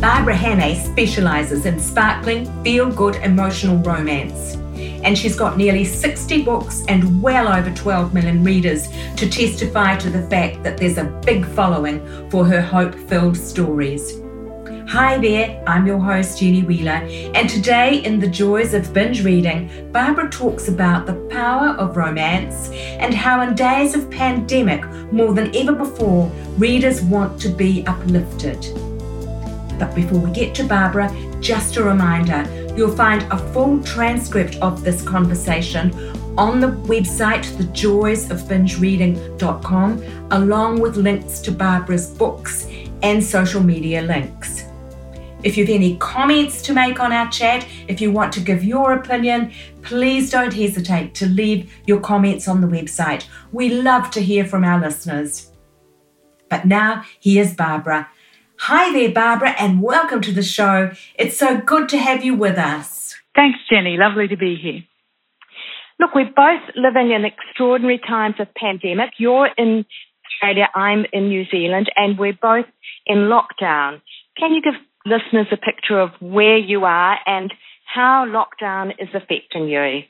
Barbara Hannay specialises in sparkling, feel good emotional romance. And she's got nearly 60 books and well over 12 million readers to testify to the fact that there's a big following for her hope filled stories. Hi there, I'm your host Jenny Wheeler, and today in The Joys of Binge Reading, Barbara talks about the power of romance and how, in days of pandemic, more than ever before, readers want to be uplifted. But before we get to Barbara, just a reminder you'll find a full transcript of this conversation on the website thejoysofbingereading.com, along with links to Barbara's books and social media links. If you've any comments to make on our chat, if you want to give your opinion, please don't hesitate to leave your comments on the website. We love to hear from our listeners. But now, here's Barbara Hi there, Barbara, and welcome to the show. It's so good to have you with us. Thanks, Jenny. Lovely to be here. Look, we're both living in extraordinary times of pandemic. You're in Australia, I'm in New Zealand, and we're both in lockdown. Can you give listeners a picture of where you are and how lockdown is affecting you?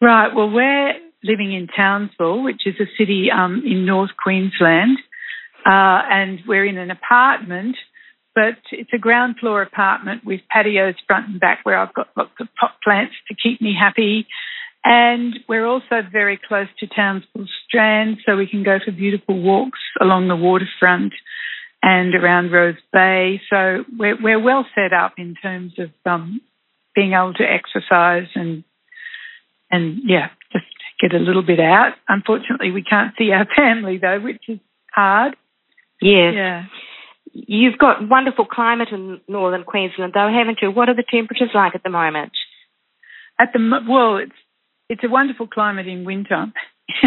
Right. Well, we're living in Townsville, which is a city um, in North Queensland. Uh, and we're in an apartment, but it's a ground floor apartment with patios front and back where I've got lots of pot plants to keep me happy. And we're also very close to Townsville Strand, so we can go for beautiful walks along the waterfront and around Rowes Bay. So we're, we're well set up in terms of um, being able to exercise and and yeah, just get a little bit out. Unfortunately, we can't see our family though, which is hard. Yes. Yeah. You've got wonderful climate in northern Queensland, though, haven't you? What are the temperatures like at the moment? At the well, it's it's a wonderful climate in winter.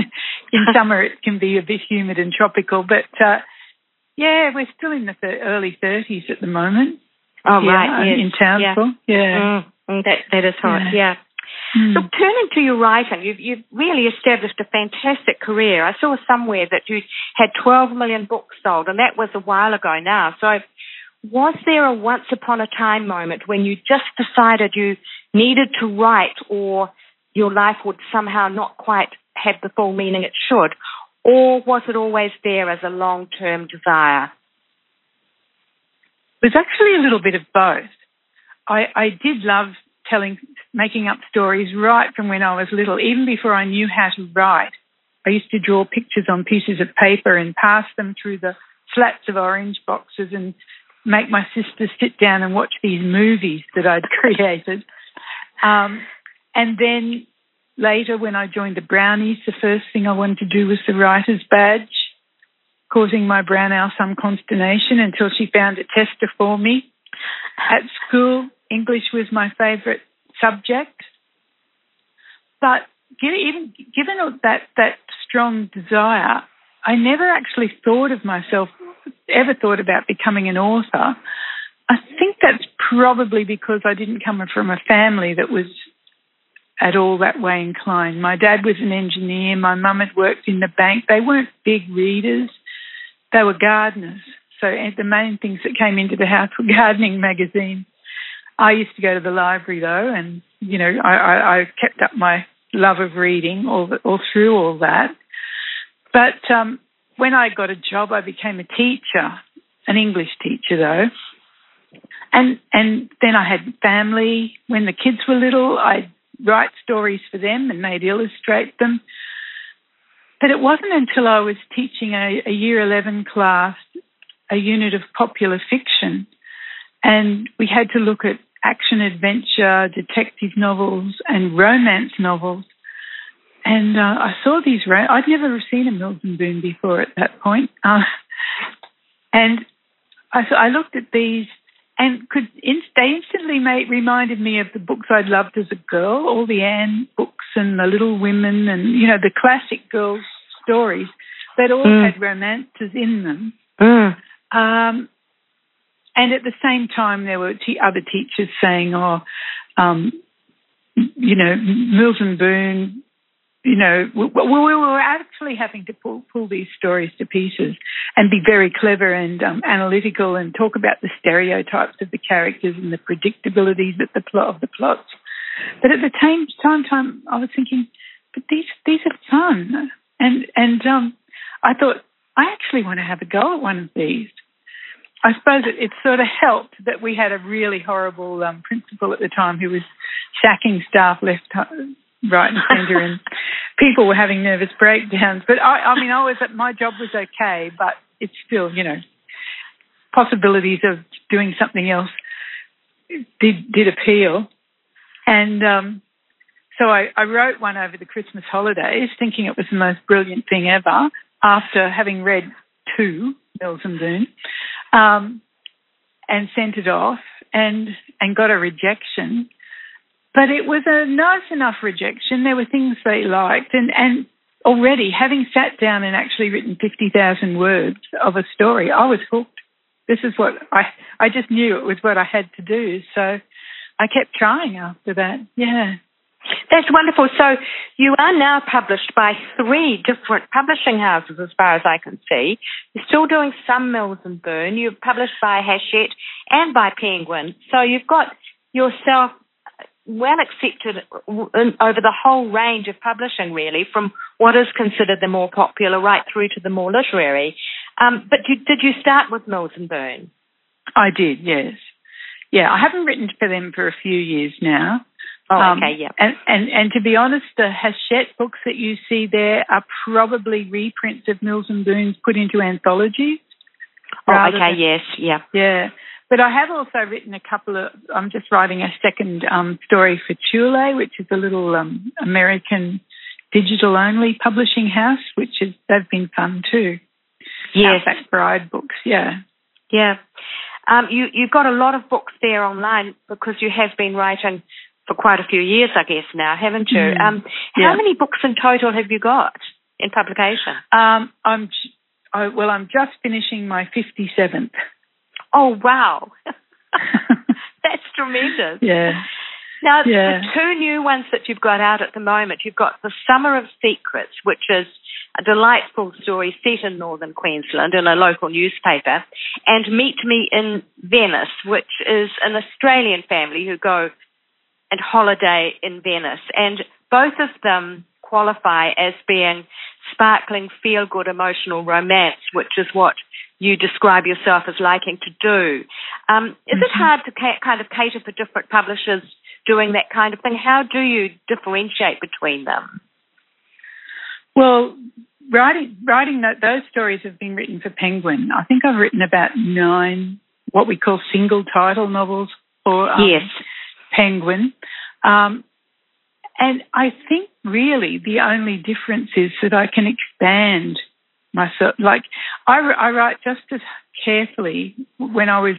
in summer, it can be a bit humid and tropical, but uh, yeah, we're still in the th- early 30s at the moment. Oh, yeah, right. Yes. In Townsville. Yeah. yeah. Mm, mm, that, that is hot. Yeah. yeah. Mm. Look, turning to your writing, you've, you've really established a fantastic career. I saw somewhere that you had 12 million books sold, and that was a while ago now. So, was there a once upon a time moment when you just decided you needed to write, or your life would somehow not quite have the full meaning it should? Or was it always there as a long term desire? It was actually a little bit of both. I, I did love telling, making up stories right from when I was little, even before I knew how to write. I used to draw pictures on pieces of paper and pass them through the slats of orange boxes and make my sister sit down and watch these movies that I'd created. Um, and then later, when I joined the Brownies, the first thing I wanted to do was the writer's badge, causing my brown owl some consternation until she found a tester for me. At school, English was my favourite subject. But even given that that strong desire, I never actually thought of myself, ever thought about becoming an author. I think that's probably because I didn't come from a family that was at all that way inclined. My dad was an engineer. My mum had worked in the bank. They weren't big readers. They were gardeners. So eh, the main things that came into the house were gardening magazines. I used to go to the library though, and you know, I, I, I kept up my love of reading all, all through all that. But um, when I got a job, I became a teacher, an English teacher though. And and then I had family. When the kids were little, I'd write stories for them and they'd illustrate them. But it wasn't until I was teaching a, a year 11 class a unit of popular fiction and we had to look at action adventure, detective novels, and romance novels. And uh, I saw these. Ro- I'd never seen a Mills and Boon before at that point, uh, and I, I looked at these, and could they instantly made, reminded me of the books I'd loved as a girl, all the Anne books and the Little Women, and you know the classic girls stories that all mm. had romances in them. Mm. Um, and at the same time, there were t- other teachers saying, "Oh, um, you know, Mills and Boon you know, we, we, were actually having to pull, pull these stories to pieces and be very clever and um, analytical and talk about the stereotypes of the characters and the predictabilities of the plot of the plots. But at the same time, time I was thinking, but these these are fun, and and um, I thought I actually want to have a go at one of these. I suppose it, it sort of helped that we had a really horrible um, principal at the time who was sacking staff left right and centre, and people were having nervous breakdowns. But I, I mean, I was my job was okay, but it's still, you know, possibilities of doing something else did did appeal, and um, so I, I wrote one over the Christmas holidays, thinking it was the most brilliant thing ever. After having read two Mills and Boon, um, and sent it off, and and got a rejection but it was a nice enough rejection. There were things they liked, and and already having sat down and actually written fifty thousand words of a story, I was hooked. This is what I I just knew it was what I had to do. So I kept trying after that. Yeah. That's wonderful. So you are now published by three different publishing houses, as far as I can see. You're still doing some Mills and Boon. You're published by Hachette and by Penguin. So you've got yourself well accepted over the whole range of publishing, really, from what is considered the more popular right through to the more literary. Um, but did, did you start with Mills and Boon? I did, yes. Yeah, I haven't written for them for a few years now. Oh, um, okay, yeah. And, and and to be honest, the Hachette books that you see there are probably reprints of Mills and Boon's put into anthologies. Oh, okay, than, yes, yeah. Yeah. But I have also written a couple of. I'm just writing a second um, story for Tule, which is a little um, American digital only publishing house, which is they've been fun too. Yes, Outback Bride books. Yeah, yeah. Um, you you've got a lot of books there online because you have been writing for quite a few years, I guess now, haven't you? Mm, um, how yeah. many books in total have you got in publication? Um, I'm I, well, I'm just finishing my 57th. Oh, wow. That's tremendous. Yeah. Now, yeah. the two new ones that you've got out at the moment, you've got The Summer of Secrets, which is a delightful story set in northern Queensland in a local newspaper, and Meet Me in Venice, which is an Australian family who go and holiday in Venice. And both of them qualify as being sparkling, feel good, emotional romance, which is what you describe yourself as liking to do. Um, is mm-hmm. it hard to ca- kind of cater for different publishers doing that kind of thing? How do you differentiate between them? Well, writing writing that, those stories have been written for Penguin. I think I've written about nine what we call single title novels for um, yes. Penguin. Um, and I think really the only difference is that I can expand myself. Like I, I write just as carefully when I was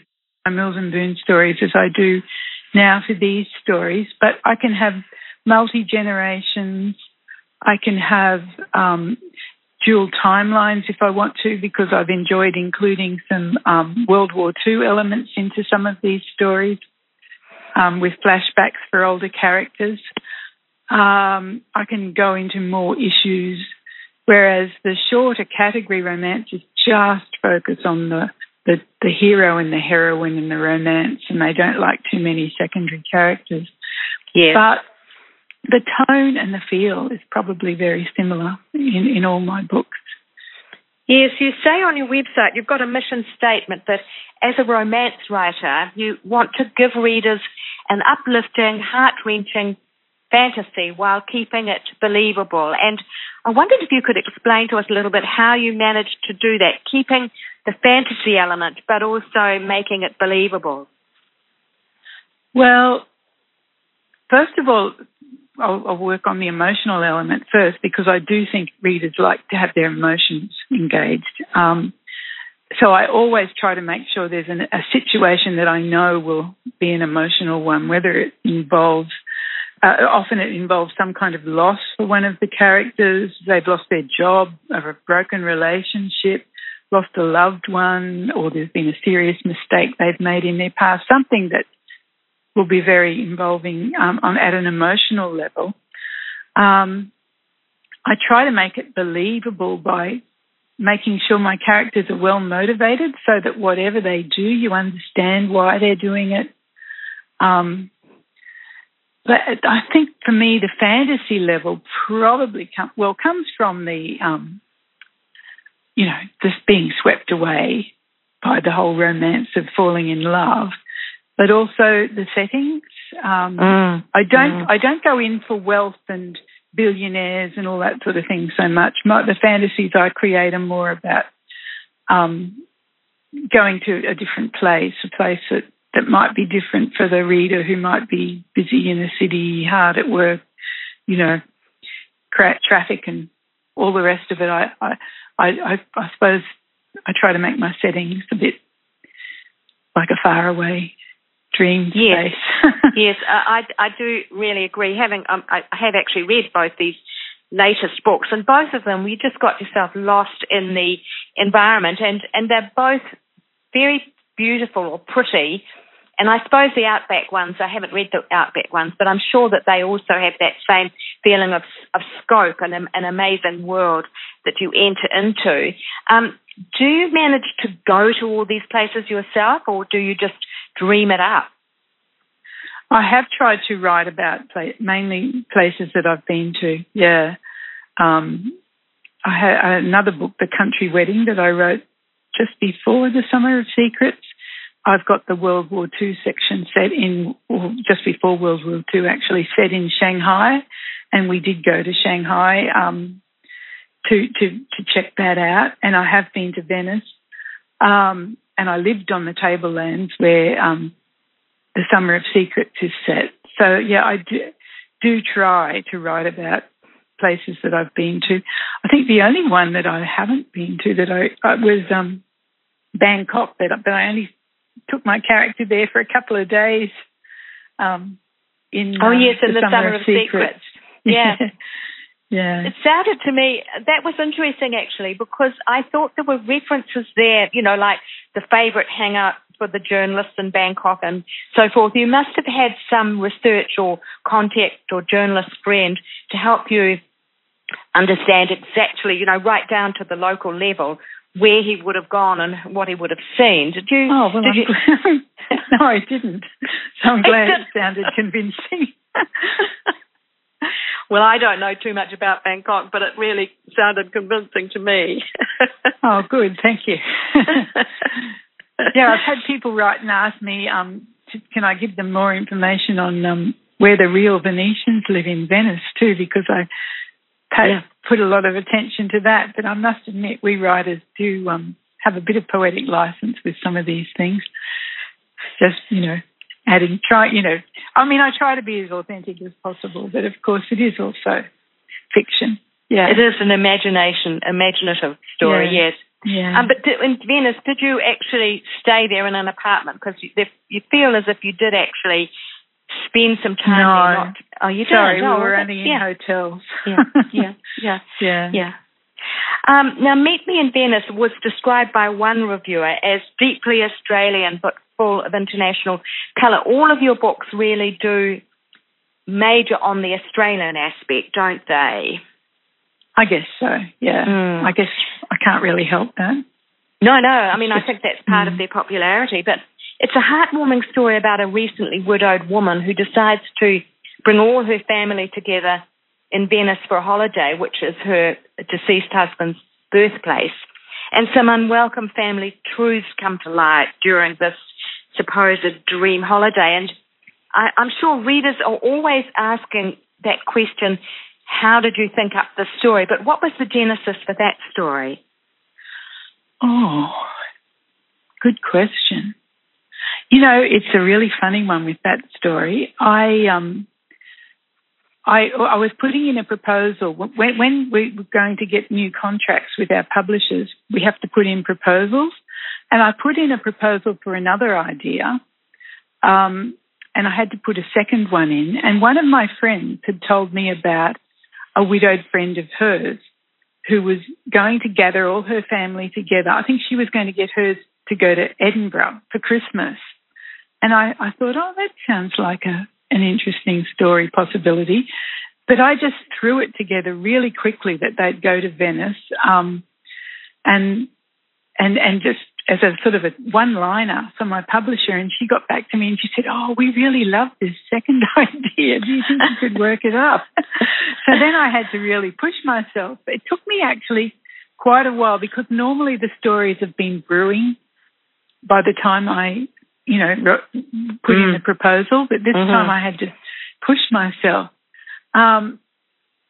my Mills and Boon stories as I do now for these stories, but I can have multi generations. I can have um, dual timelines if I want to, because I've enjoyed including some um, World War II elements into some of these stories um, with flashbacks for older characters. Um, I can go into more issues Whereas the shorter category romances just focus on the, the, the hero and the heroine and the romance, and they don't like too many secondary characters. Yeah. But the tone and the feel is probably very similar in, in all my books. Yes, you say on your website you've got a mission statement that as a romance writer, you want to give readers an uplifting, heart wrenching fantasy while keeping it believable. And I wondered if you could explain to us a little bit how you managed to do that, keeping the fantasy element but also making it believable. Well, first of all, I'll, I'll, work on the emotional element first because I do think readers like to have their emotions engaged. Um, so I always try to make sure there's an, a situation that I know will be an emotional one, whether it involves uh, often it involves some kind of loss for one of the characters. They've lost their job, or a broken relationship, lost a loved one, or there's been a serious mistake they've made in their past. Something that will be very involving um, on, at an emotional level. Um, I try to make it believable by making sure my characters are well motivated so that whatever they do, you understand why they're doing it. Um, but I think for me, the fantasy level probably come, well comes from the, um, you know, just being swept away by the whole romance of falling in love, but also the settings. Um, mm. I don't, mm. I don't go in for wealth and billionaires and all that sort of thing so much. My, the fantasies I create are more about um, going to a different place, a place that, that might be different for the reader who might be busy in a city, hard at work, you know, cra- traffic and all the rest of it. I, I, I, I suppose I try to make my settings a bit like a faraway dream yes. space. yes, I, I do really agree. Having um, I have actually read both these latest books, and both of them, you just got yourself lost in the environment, and and they're both very beautiful or pretty. And I suppose the Outback ones, I haven't read the Outback ones, but I'm sure that they also have that same feeling of, of scope and an amazing world that you enter into. Um, do you manage to go to all these places yourself, or do you just dream it up? I have tried to write about mainly places that I've been to. Yeah, um, I had another book, The Country Wedding, that I wrote just before the Summer of Secrets. I've got the World War II section set in, or just before World War II, actually set in Shanghai, and we did go to Shanghai um, to to to check that out. And I have been to Venice. Um, and I lived on the tablelands where um, the Summer of Secrets is set. So yeah, I do, do try to write about places that I've been to. I think the only one that I haven't been to that I, I was um, Bangkok, but, but I only took my character there for a couple of days. Um, in oh yes, uh, in the, the Summer, Summer, of Secrets. Secrets. Yeah. Yeah. It sounded to me that was interesting actually because I thought there were references there, you know, like the favourite hangout for the journalists in Bangkok and so forth. You must have had some research or contact or journalist friend to help you understand exactly, you know, right down to the local level where he would have gone and what he would have seen. Did you? Oh well, did you... no, I didn't. So I'm glad it sounded convincing. Well, I don't know too much about Bangkok, but it really sounded convincing to me. oh, good. Thank you. yeah, I've had people write and ask me, um, can I give them more information on um, where the real Venetians live in Venice too, because I pay, yeah. put a lot of attention to that. But I must admit, we writers do um, have a bit of poetic license with some of these things. Just you know, adding try you know i mean i try to be as authentic as possible but of course it is also fiction yeah it is an imagination imaginative story yeah. yes yeah. Um, but in Venice, did you actually stay there in an apartment? Because you, you feel as if you did actually spend some time no. there. Not, oh, you Sorry, did? we oh, were only in yeah. hotels. yeah, yeah, yeah, yeah. yeah. Um, now, Meet Me in Venice was described by one reviewer as deeply Australian but full of international colour. All of your books really do major on the Australian aspect, don't they? I guess so, yeah. Mm. I guess I can't really help that. No, no. I mean, I think that's part mm. of their popularity. But it's a heartwarming story about a recently widowed woman who decides to bring all her family together in Venice for a holiday, which is her deceased husband's birthplace. And some unwelcome family truths come to light during this supposed dream holiday. And I, I'm sure readers are always asking that question how did you think up the story? But what was the genesis for that story? Oh, good question. You know, it's a really funny one with that story. I um, I, I was putting in a proposal when, when we're going to get new contracts with our publishers. We have to put in proposals. And I put in a proposal for another idea. Um, and I had to put a second one in. And one of my friends had told me about a widowed friend of hers who was going to gather all her family together. I think she was going to get hers to go to Edinburgh for Christmas. And I, I thought, oh, that sounds like a, an interesting story possibility. But I just threw it together really quickly that they'd go to Venice um, and and and just as a sort of a one liner for my publisher. And she got back to me and she said, Oh, we really love this second idea. Do you think you could work it up? so then I had to really push myself. It took me actually quite a while because normally the stories have been brewing by the time I, you know, put mm. in the proposal. But this mm-hmm. time I had to push myself. Um,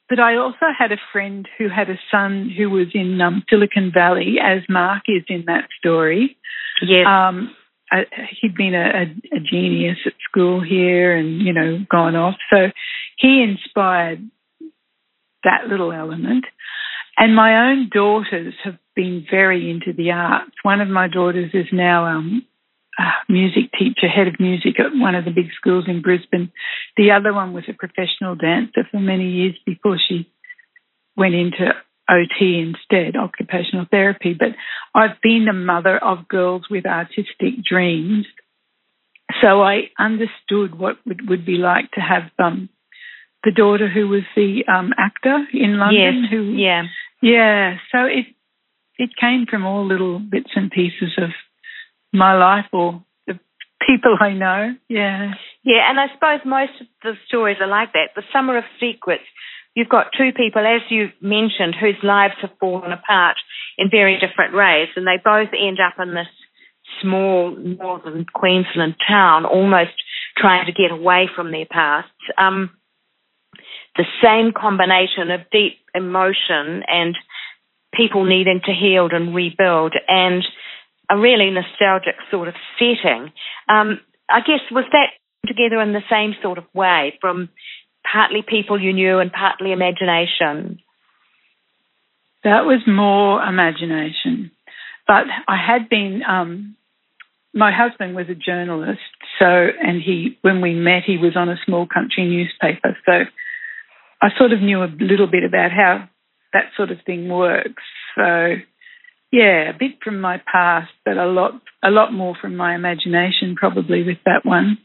but I also had a friend who had a son who was in um, Silicon Valley, as Mark is in that story. Yes. Um, I, he'd been a, a, a genius at school here and, you know, gone off. So he inspired that little element. And my own daughters have been very into the arts. One of my daughters is now um, music teacher, head of music at one of the big schools in Brisbane. The other one was a professional dancer for many years before she went into OT instead, occupational therapy. But I've been the mother of girls with artistic dreams. So I understood what it would be like to have um, the daughter who was the um, actor in London. Yes. Who, yeah. Yeah. So it it came from all little bits and pieces of my life or the people I know. Yeah. Yeah, and I suppose most of the stories are like that. The Summer of Secrets, you've got two people, as you mentioned, whose lives have fallen apart in very different ways, and they both end up in this small northern Queensland town, almost trying to get away from their past. Um, the same combination of deep emotion and people needing to heal and rebuild and a really nostalgic sort of setting. Um, I guess was that together in the same sort of way from partly people you knew and partly imagination? That was more imagination. But I had been, um, my husband was a journalist, so, and he, when we met, he was on a small country newspaper. So I sort of knew a little bit about how that sort of thing works. So yeah, a bit from my past, but a lot, a lot more from my imagination, probably with that one.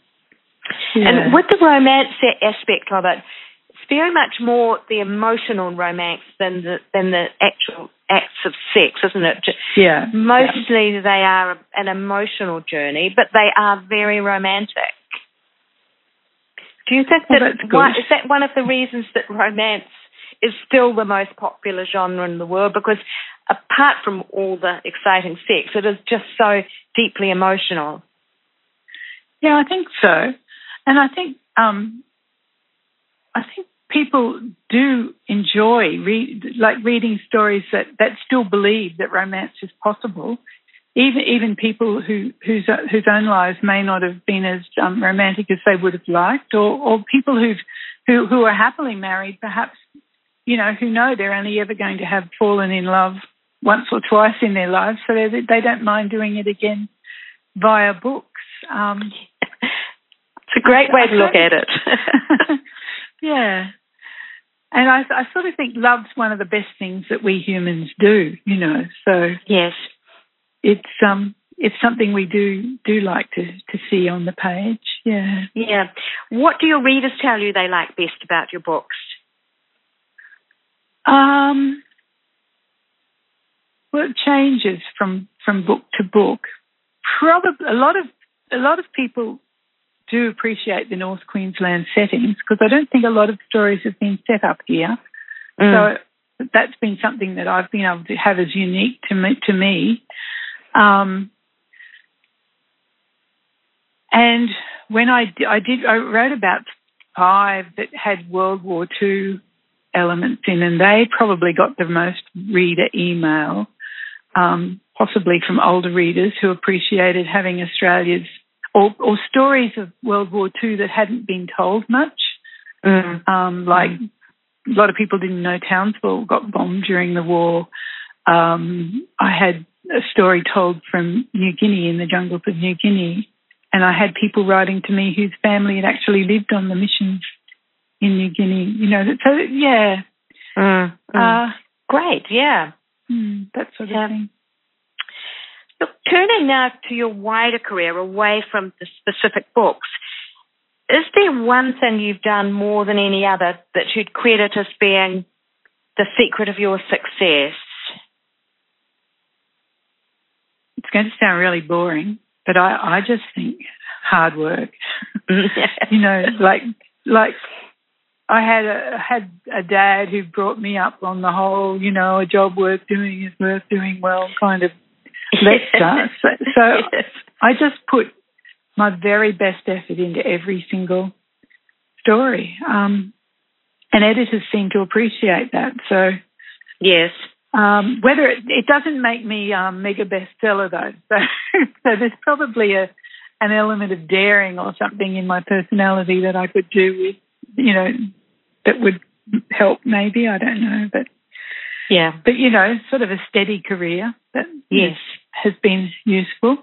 Yeah. And with the romance aspect of it, it's very much more the emotional romance than the than the actual acts of sex, isn't it? Yeah. Mostly yeah. they are an emotional journey, but they are very romantic. Do you think well, that is that one of the reasons that romance is still the most popular genre in the world? Because apart from all the exciting sex, it is just so deeply emotional. Yeah, I think so, and I think um, I think people do enjoy read, like reading stories that, that still believe that romance is possible. Even even people who whose whose own lives may not have been as um, romantic as they would have liked, or, or people who've who who are happily married, perhaps you know, who know they're only ever going to have fallen in love once or twice in their lives, so they, they don't mind doing it again via books. Um, it's a great way to look at it. yeah. And I, I sort of think love's one of the best things that we humans do, you know. So yes, it's um it's something we do do like to to see on the page. Yeah. Yeah. What do your readers tell you they like best about your books? Um, well, it changes from from book to book. Probably a lot of a lot of people do appreciate the North Queensland settings because I don't think a lot of stories have been set up here. Mm. So that's been something that I've been able to have as unique to me. To me. Um, and when I, I did, I wrote about five that had World War II elements in, and they probably got the most reader email um, possibly from older readers who appreciated having Australia's or, or, stories of World War II that hadn't been told much. Mm. Um, like mm. a lot of people didn't know Townsville got bombed during the war. Um, I had a story told from New Guinea in the jungles of New Guinea, and I had people writing to me whose family had actually lived on the missions in New Guinea. You know, so yeah, mm, mm. Uh, great, yeah, mm, that sort of yeah. thing. Look, turning now to your wider career away from the specific books, is there one thing you've done more than any other that you'd credit as being the secret of your success? It's going to sound really boring, but I, I just think hard work. you know, like like I had a had a dad who brought me up on the whole, you know, a job worth doing is worth doing well kind of let's So, so. I just put my very best effort into every single story. Um, and editors seem to appreciate that. So, yes. Um, whether it, it, doesn't make me um, mega bestseller though, so, so there's probably a an element of daring or something in my personality that I could do with, you know, that would help. Maybe I don't know, but yeah, but you know, sort of a steady career that yes has been useful.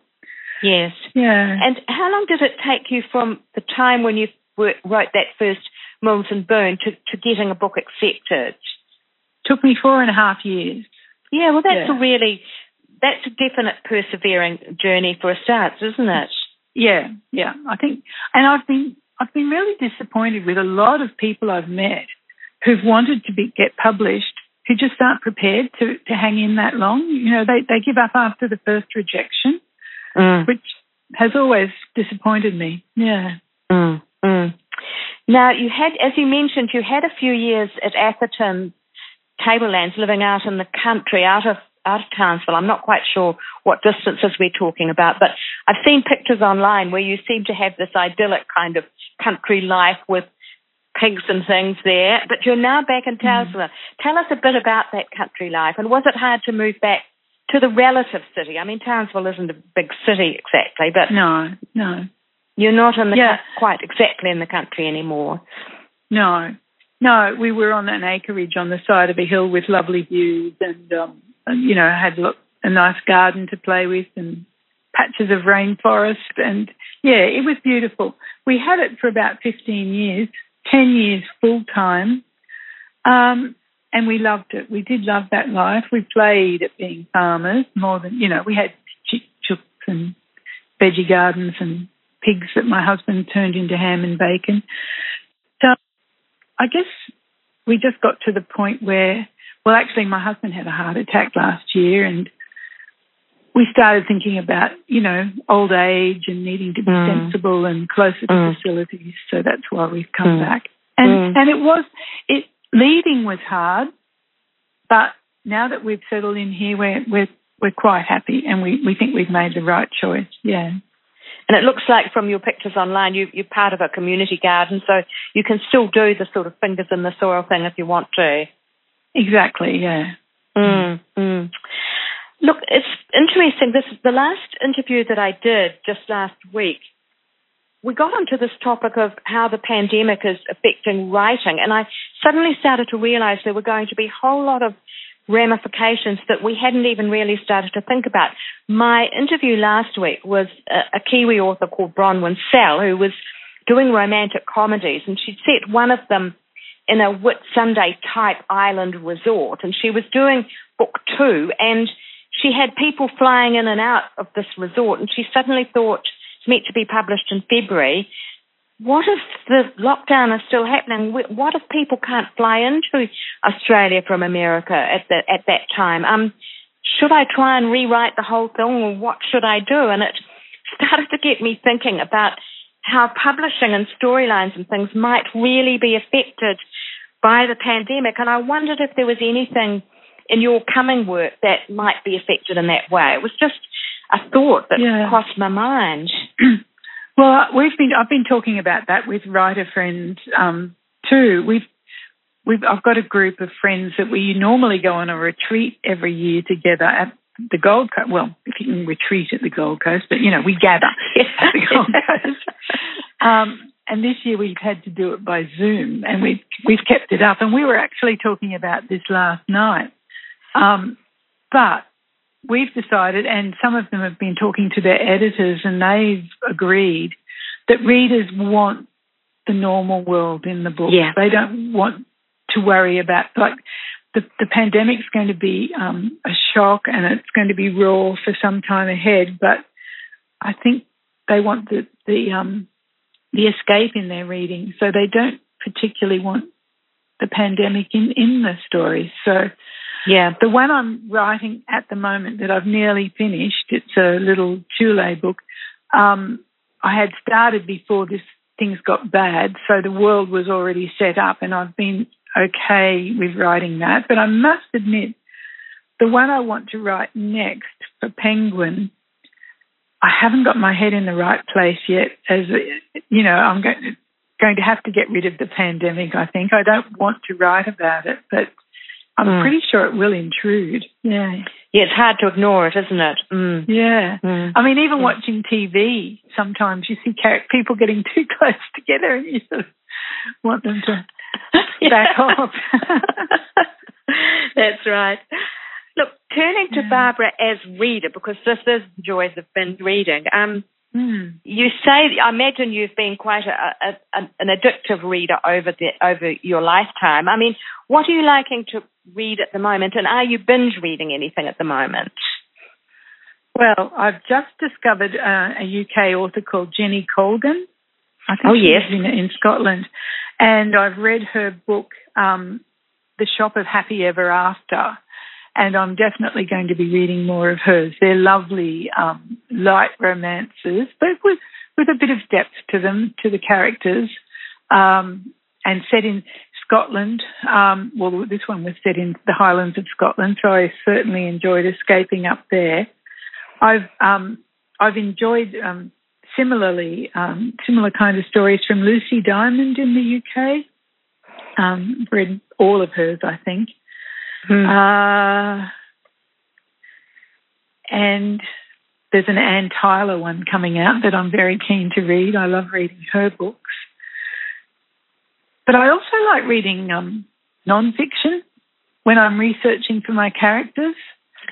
Yes. Yeah. And how long did it take you from the time when you wrote that first Milnes and to, to getting a book accepted? Took me four and a half years. Yeah, well, that's yeah. a really, that's a definite persevering journey for a start, isn't it? Yeah, yeah. I think, and I've been, I've been really disappointed with a lot of people I've met who've wanted to be, get published who just aren't prepared to, to hang in that long. You know, they, they give up after the first rejection, mm. which has always disappointed me. Yeah. Mm. Mm. Now, you had, as you mentioned, you had a few years at Atherton Tablelands living out in the country, out of out of Townsville. I'm not quite sure what distances we're talking about, but I've seen pictures online where you seem to have this idyllic kind of country life with pigs and things there, but you're now back in Townsville. Mm. Tell us a bit about that country life, and was it hard to move back to the relative city? I mean, Townsville isn't a big city exactly, but no, no, you're not in the yeah. quite exactly in the country anymore. No, no, we were on an acreage on the side of a hill with lovely views, and um, you know, had a nice garden to play with and patches of rainforest, and yeah, it was beautiful. We had it for about 15 years 10 years full time. Um, and we loved it. We did love that life. We played at being farmers more than, you know, we had chooks and veggie gardens and pigs that my husband turned into ham and bacon. So I guess we just got to the point where, well, actually, my husband had a heart attack last year and we started thinking about, you know, old age and needing to be mm. sensible and closer to mm. facilities. So that's why we've come mm. back. And mm. and it was it leaving was hard, but now that we've settled in here, we're we're we're quite happy, and we we think we've made the right choice. Yeah. And it looks like from your pictures online, you, you're part of a community garden, so you can still do the sort of fingers in the soil thing if you want to. Exactly. Yeah. Mm, mm. Look, it's interesting. This is the last interview that I did just last week. We got onto this topic of how the pandemic is affecting writing, and I suddenly started to realise there were going to be a whole lot of ramifications that we hadn't even really started to think about. My interview last week was a, a Kiwi author called Bronwyn Sell, who was doing romantic comedies, and she'd set one of them in a Whitsunday type island resort, and she was doing book two, and she had people flying in and out of this resort, and she suddenly thought it's meant to be published in February. What if the lockdown is still happening? What if people can't fly into Australia from America at that at that time? Um, should I try and rewrite the whole thing, or what should I do? And it started to get me thinking about how publishing and storylines and things might really be affected by the pandemic. And I wondered if there was anything in your coming work that might be affected in that way. It was just a thought that yeah. crossed my mind. well, we've been I've been talking about that with writer friends um, too. We've we've I've got a group of friends that we normally go on a retreat every year together at the Gold Coast. Well, if you can retreat at the Gold Coast, but you know we gather at the Gold Coast. Um, and this year we've had to do it by Zoom, and we've we've kept it up. And we were actually talking about this last night um, but we've decided, and some of them have been talking to their editors, and they've agreed that readers want the normal world in the book. Yeah. They don't want to worry about like the the pandemic's going to be um, a shock and it's going to be raw for some time ahead. But I think they want the the um, the escape in their reading, so they don't particularly want the pandemic in in the stories. So Yeah. the one I'm writing at the moment that I've nearly finished, it's a little Tule book. Um, I had started before this things got bad, so the world was already set up, and I've been okay with writing that. But I must admit, the one I want to write next for Penguin, I haven't got my head in the right place yet. As you know, I'm going going to have to get rid of the pandemic. I think I don't want to write about it, but I'm Mm. pretty sure it will intrude. Yeah, Yeah, it's hard to ignore it, isn't it? Mm. yeah. Mm. I mean, even watching TV, sometimes you see people getting too close together, and you sort of want them to back off. That's right. Look, turning to Yeah. Barbara as reader, because this is the joys of binge reading. Um, Hmm. you say, I imagine you've been quite a, a, a, an addictive reader over the over your lifetime. I mean, what are you liking to read at the moment, and are you binge reading anything at the moment? Well, I've just discovered uh, a UK author called Jenny Colgan. I think Oh, she's yes. in, in Scotland, and I've read her book, um, The Shop of Happy Ever After, and I'm definitely going to be reading more of hers. They're lovely, um, light romances, but with with a bit of depth to them, to the characters, um, and set in Scotland. Um, well, this one was set in the Highlands of Scotland, so I certainly enjoyed escaping up there. I've um, I've enjoyed um, similarly um, similar kind of stories from Lucy Diamond in the UK. Um, read all of hers, I think. Uh, and there's an Anne Tyler one coming out that I'm very keen to read. I love reading her books. But I also like reading um, nonfiction when I'm researching for my characters.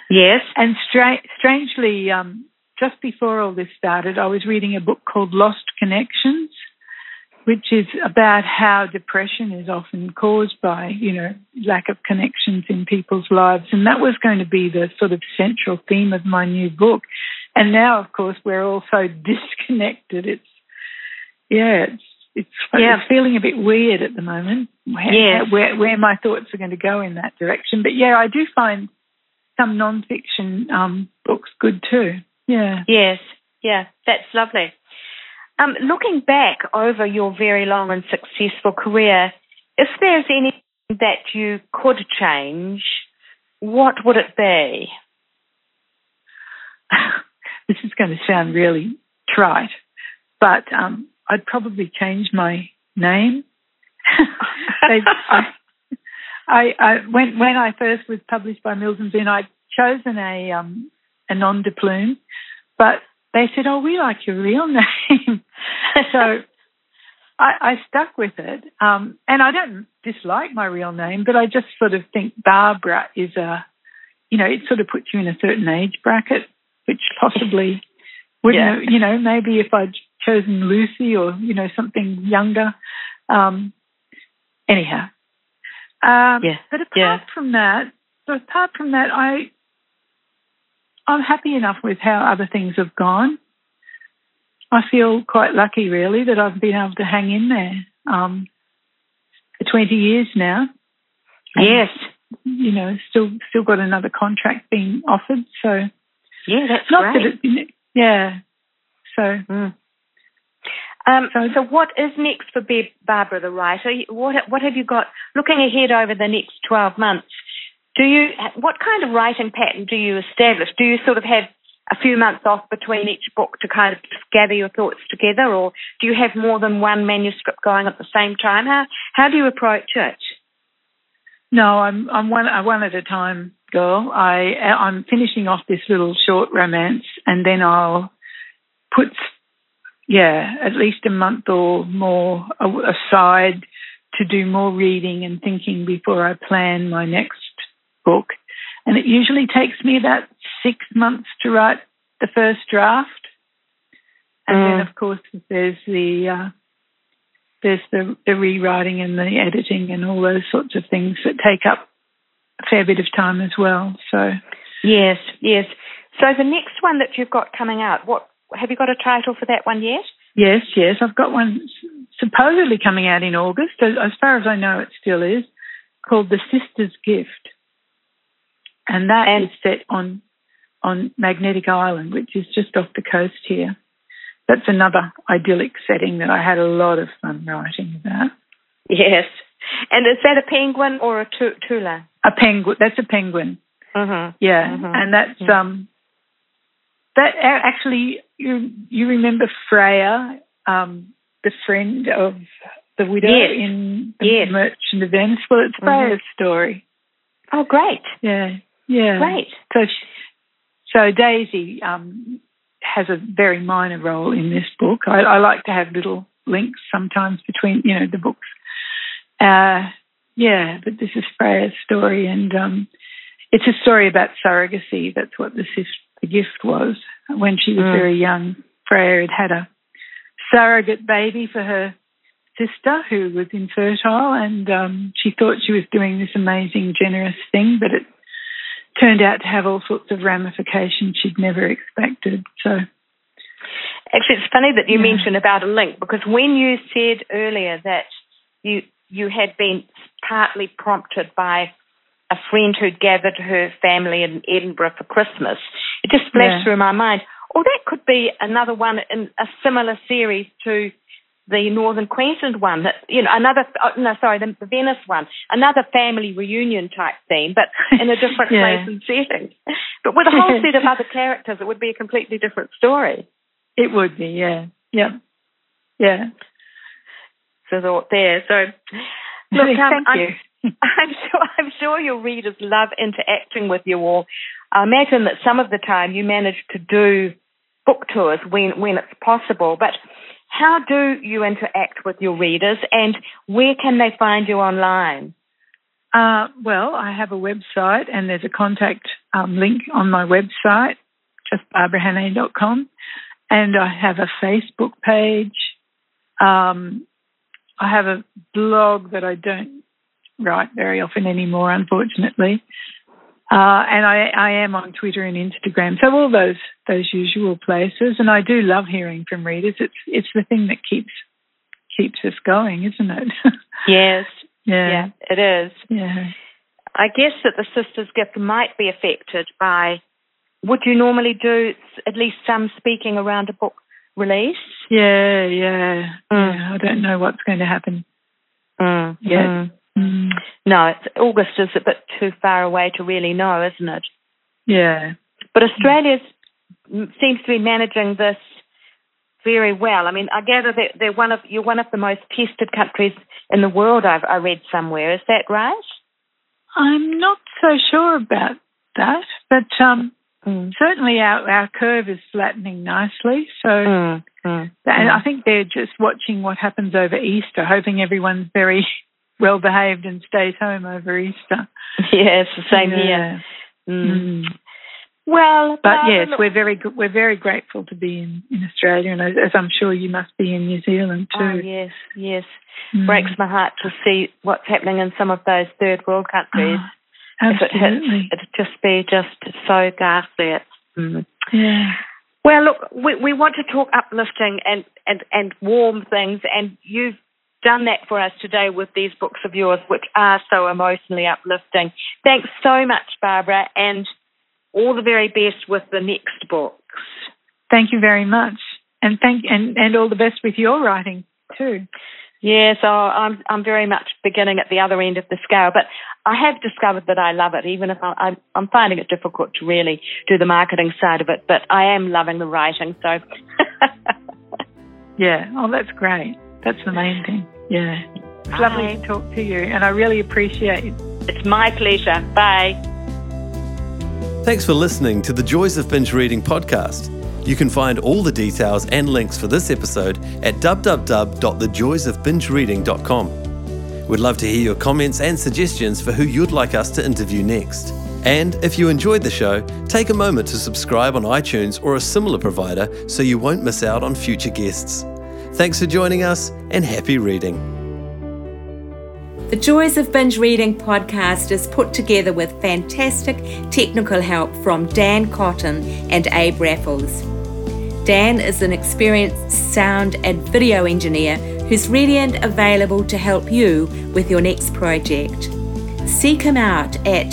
Yes. And stra- strangely, um, just before all this started, I was reading a book called Lost Connections, which is about how depression is often caused by, you know, lack of connections in people's lives. And that was going to be the sort of central theme of my new book. And now, of course, we're all so disconnected. It's, yeah, it's, it's, Yeah. it's feeling a bit weird at the moment where, Yes. where, where my thoughts are going to go in that direction. But yeah, I do find some non-fiction um, books good too. Yeah. Yes, yeah, that's lovely. Um, looking back over your very long and successful career, if there's anything that you could change, what would it be? this is going to sound really trite, but um, I'd probably change my name. I, I, I when when I first was published by Mills and Boon, I'd chosen a um, a nom de plume, but they said, "Oh, we like your real name," so I, I stuck with it. Um, and I don't dislike my real name, but I just sort of think Barbara is a, you know, it sort of puts you in a certain age bracket, which possibly wouldn't, Yeah. have, you know, maybe if I'd chosen Lucy or you know something younger. Um, anyhow, um, Yeah, but apart yeah. from that, so apart from that, I I'm happy enough with how other things have gone. I feel quite lucky, really, that I've been able to hang in there um, for 20 years now. And, Yes, you know, still still got another contract being offered. So yeah, that's not great. that it, yeah. So Mm. Um, So- so, what is next for Barbara the writer? What what have you got looking ahead over the next twelve months? Do you what kind of writing pattern do you establish? Do you sort of have a few months off between each book to kind of gather your thoughts together, or do you have more than one manuscript going at the same time? How how do you approach it? No, I'm I'm one one at a time girl. I I'm finishing off this little short romance, and then I'll put yeah at least a month or more aside to do more reading and thinking before I plan my next book. and it usually takes me about six months to write the first draft. And mm. then, of course, there's the uh, there's the, the rewriting and the editing and all those sorts of things that take up a fair bit of time as well. So, yes, yes. So the next one that you've got coming out, what have you got a title for that one yet? Yes, yes, I've got one supposedly coming out in August. As far as I know, it still is called The Sister's Gift, and that and, is set on on Magnetic Island, which is just off the coast here. That's another idyllic setting that I had a lot of fun writing about. Yes, and is that a penguin or a Tule? A penguin. That's a penguin. Mm-hmm. Yeah, mm-hmm. and that's um that actually you you remember Freya, um, the friend of the widow yes. in the yes. Merchant of Venice. Well, it's Freya's mm-hmm. story. Oh, great! Yeah, yeah, great. So, so Daisy um, has a very minor role in this book. I, I, like to have little links sometimes between you know the books. Uh, yeah, but this is Freya's story, and um, it's a story about surrogacy. That's what the the gift was when she was mm. very young. Freya had had a surrogate baby for her sister who was infertile, and um, she thought she was doing this amazing, generous thing, but it turned out to have all sorts of ramifications she'd never expected. So. Actually, it's funny that you yeah. mentioned about a link because when you said earlier that you you had been partly prompted by a friend who'd gathered her family in Edinburgh for Christmas, it just flashed yeah. through my mind. Oh, that could be another one in a similar series to the Northern Queensland one. That you know, another oh, no, sorry, the, the Venice one, another family reunion type theme, but in a different yeah. place and setting. But with a whole set of other characters, it would be a completely different story. It would be, yeah, yeah, yeah. So thought there. So look, um, thank I'm, you. I'm sure I'm sure your readers love interacting with you all. I imagine that some of the time you manage to do book tours when when it's possible, but how do you interact with your readers and where can they find you online? Uh, well, I have a website and there's a contact um, link on my website, just barbarahannay.com. And I have a Facebook page. Um, I have a blog that I don't write very often anymore, unfortunately. Uh, and I, I, am on Twitter and Instagram, so all those those usual places. And I do love hearing from readers. It's it's the thing that keeps keeps us going, isn't it? yes. yeah. yeah. It is. Yeah. I guess that the Sisters Gift might be affected by. Would you normally do at least some speaking around a book release? Yeah, yeah. Mm. yeah I don't know what's going to happen mm. yet. Mm. Mm. No, it's, August is a bit too far away to really know, isn't it? Yeah. But Australia seems to be managing this very well. I mean, I gather that they're one of you're one of the most tested countries in the world. I've I read somewhere. Is that right? I'm not so sure about that, but um, mm. certainly our our curve is flattening nicely. So, mm. Mm. and I think they're just watching what happens over Easter, hoping everyone's very well behaved and stays home over Easter. Yes, the same yeah. here. Mm. Mm. Well, but yes, we're very we're very grateful to be in, in Australia, and as I'm sure you must be in New Zealand too. Oh yes, yes. Mm. Breaks my heart to see what's happening in some of those third world countries. Oh, absolutely, it just be just so ghastly. It's, mm. Yeah. Well, look, we, we want to talk uplifting and, and, and warm things, and you've done that for us today with these books of yours, which are so emotionally uplifting. Thanks so much, Barbara, and all the very best with the next books. Thank you very much, and thank and and all the best with your writing too. Yes, oh, I'm I'm very much beginning at the other end of the scale, but I have discovered that I love it, even if I, I'm finding it difficult to really do the marketing side of it. But I am loving the writing, so. yeah, oh, that's great. That's the main thing. Yeah. It's Bye. lovely to talk to you, and I really appreciate it. It's my pleasure. Bye. Thanks for listening to the Joys of Binge Reading podcast. You can find all the details and links for this episode at www.thejoysofbingereading.com. We'd love to hear your comments and suggestions for who you'd like us to interview next. And if you enjoyed the show, take a moment to subscribe on iTunes or a similar provider so you won't miss out on future guests. Thanks for joining us and happy reading. The Joys of Binge Reading podcast is put together with fantastic technical help from Dan Cotton and Abe Raffles. Dan is an experienced sound and video engineer who's ready and available to help you with your next project. Seek him out at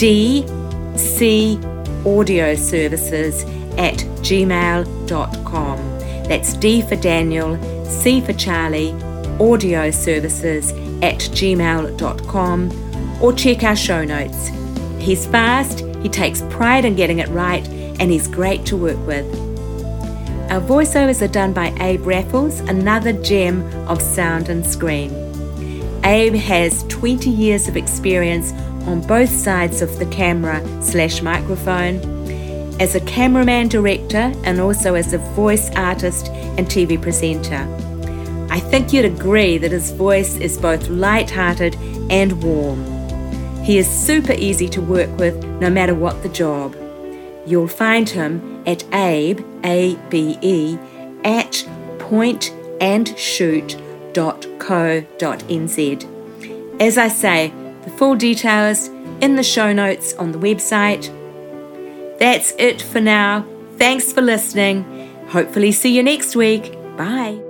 dcaudioservices at gmail.com. That's D for Daniel, C for Charlie, audio services at gmail.com or check our show notes. He's fast, he takes pride in getting it right, and he's great to work with. Our voiceovers are done by Abe Raffles, another gem of sound and screen. Abe has 20 years of experience on both sides of the camera slash microphone, as a cameraman director, and also as a voice artist and TV presenter. I think you'd agree that his voice is both light-hearted and warm. He is super easy to work with no matter what the job. You'll find him at abe, A-B-E, at pointandshoot.co.nz. As I say, the full details in the show notes on the website. That's it for now. Thanks for listening. Hopefully, see you next week. Bye.